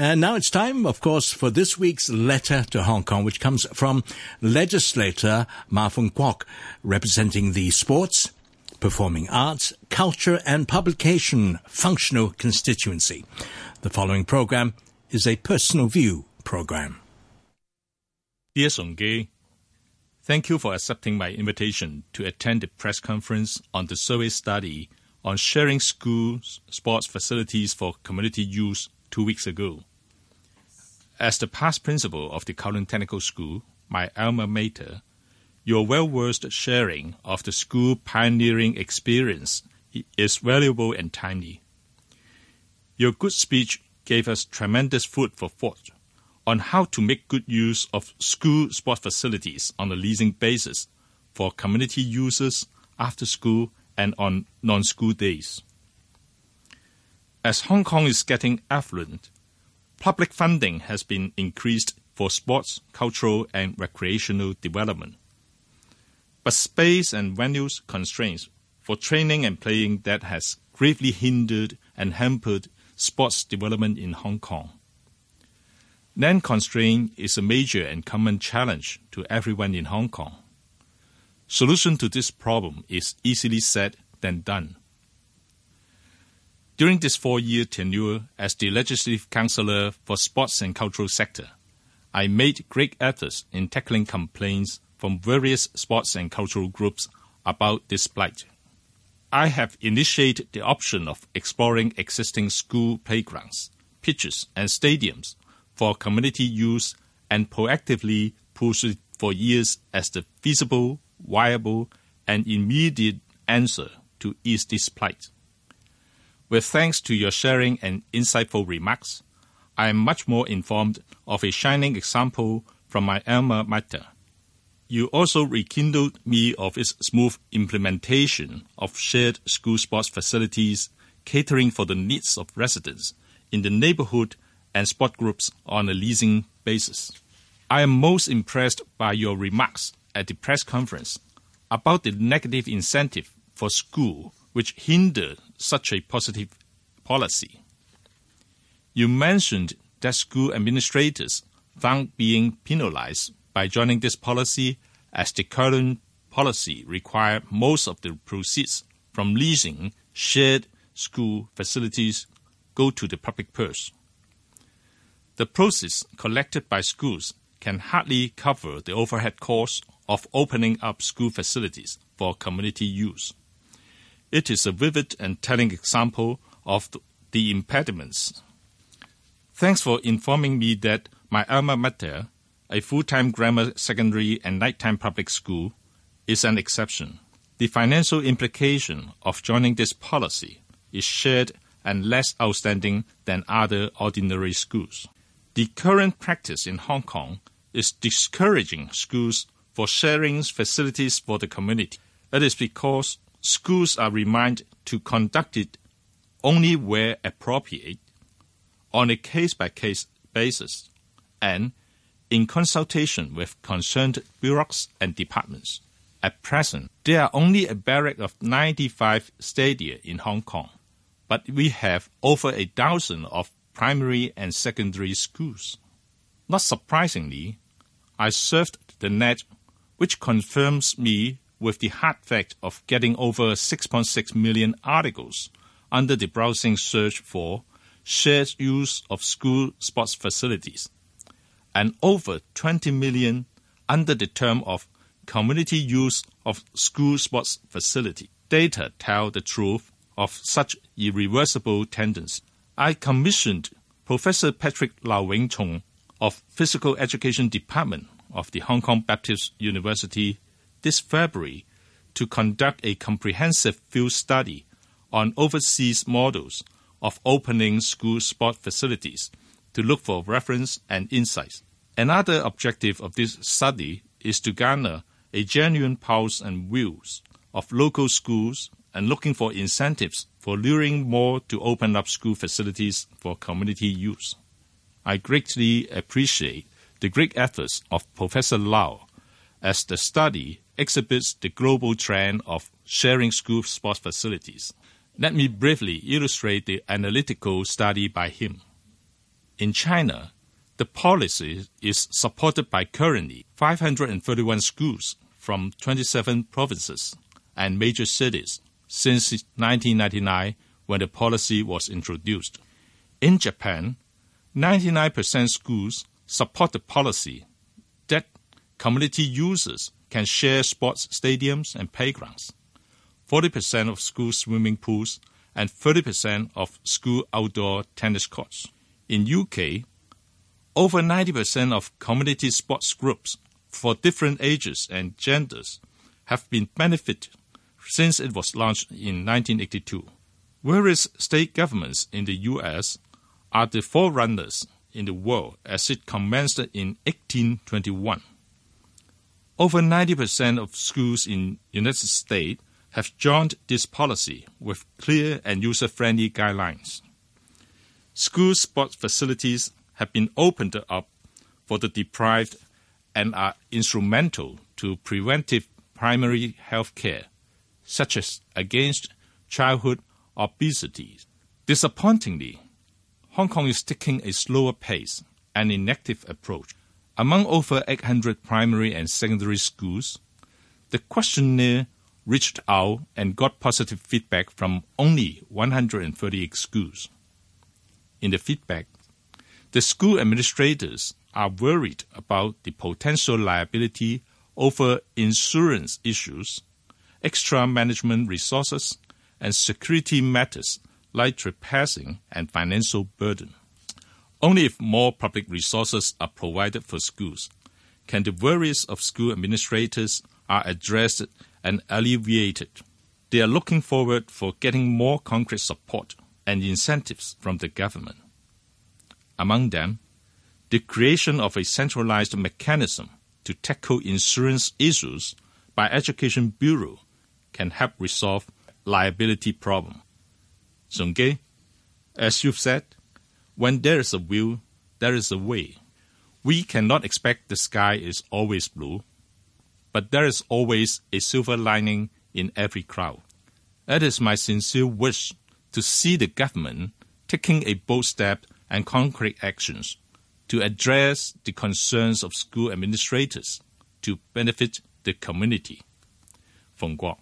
And now it's time, of course, for this week's letter to Hong Kong, which comes from legislator Ma Fung Kwok, representing the sports, performing arts, culture and publication functional constituency. The following program is a personal view program. Dear Sung-ki, thank you for accepting my invitation to attend the press conference on the survey study on sharing schools sports facilities for community use two weeks ago. As the past principal of the Kowloon Technical School, my alma mater, your well-versed sharing of the school pioneering experience is valuable and timely. Your good speech gave us tremendous food for thought on how to make good use of school sport facilities on a leasing basis for community users after school and on non-school days. As Hong Kong is getting affluent, public funding has been increased for sports, cultural, and recreational development. But space and venues constraints for training and playing that has gravely hindered and hampered sports development in Hong Kong. Land constraint is a major and common challenge to everyone in Hong Kong. Solution to this problem is easily said than done. During this four-year tenure as the Legislative Councillor for Sports and Cultural Sector, I made great efforts in tackling complaints from various sports and cultural groups about this plight. I have initiated the option of exploring existing school playgrounds, pitches, and stadiums for community use and proactively pursued for years as the feasible, viable, and immediate answer to ease this plight. With thanks to your sharing and insightful remarks, I am much more informed of a shining example from my alma mater. You also rekindled me of its smooth implementation of shared school sports facilities catering for the needs of residents in the neighborhood and sport groups on a leasing basis. I am most impressed by your remarks at the press conference about the negative incentive for school which hinder such a positive policy. You mentioned that school administrators found being penalized by joining this policy as the current policy required most of the proceeds from leasing shared school facilities go to the public purse. The proceeds collected by schools can hardly cover the overhead costs of opening up school facilities for community use. It is a vivid and telling example of the impediments. Thanks for informing me that my alma mater, a full-time grammar secondary and nighttime public school, is an exception. The financial implication of joining this policy is shared and less outstanding than other ordinary schools. The current practice in Hong Kong is discouraging schools for sharing facilities for the community. It is because schools are reminded to conduct it only where appropriate, on a case by case basis, and in consultation with concerned bureaus and departments. At present, there are only a barrack of 95 stadia in Hong Kong, but we have over a thousand of primary and secondary schools. Not surprisingly, I surfed the net, which confirms me with the hard fact of getting over 6.6 million articles under the browsing search for shared use of school sports facilities and over 20 million under the term of community use of school sports facility. Data tell the truth of such irreversible tendency. I commissioned Professor Patrick Lau Wing Chong of Physical Education Department of the Hong Kong Baptist University this February to conduct a comprehensive field study on overseas models of opening school sport facilities to look for reference and insights. Another objective of this study is to garner a genuine pulse and views of local schools and looking for incentives for luring more to open up school facilities for community use. I greatly appreciate the great efforts of Professor Lau as the study exhibits the global trend of sharing school sports facilities. Let me briefly illustrate the analytical study by him. In China, the policy is supported by currently 531 schools from 27 provinces and major cities since 1999 when the policy was introduced. In Japan, 99% schools support the policy community users can share sports stadiums and playgrounds. 40% of school swimming pools and 30% of school outdoor tennis courts. In UK, over 90% of community sports groups for different ages and genders have been benefited since it was launched in 1982. Whereas state governments in the US are the forerunners in the world as it commenced in 1821. Over 90% of schools in United States have joined this policy with clear and user-friendly guidelines. School sports facilities have been opened up for the deprived and are instrumental to preventive primary health care, such as against childhood obesity. Disappointingly, Hong Kong is taking a slower pace and inactive approach. Among over 800 primary and secondary schools, the questionnaire reached out and got positive feedback from only 138 schools. In the feedback, the school administrators are worried about the potential liability over insurance issues, extra management resources, and security matters like trespassing and financial burden. Only if more public resources are provided for schools can the worries of school administrators are addressed and alleviated. They are looking forward for getting more concrete support and incentives from the government. Among them, the creation of a centralized mechanism to tackle insurance issues by Education Bureau can help resolve liability problem. Sung-ki, as you've said, when there is a will, there is a way. We cannot expect the sky is always blue, but there is always a silver lining in every cloud. It is my sincere wish to see the government taking a bold step and concrete actions to address the concerns of school administrators to benefit the community. Fung Kwok.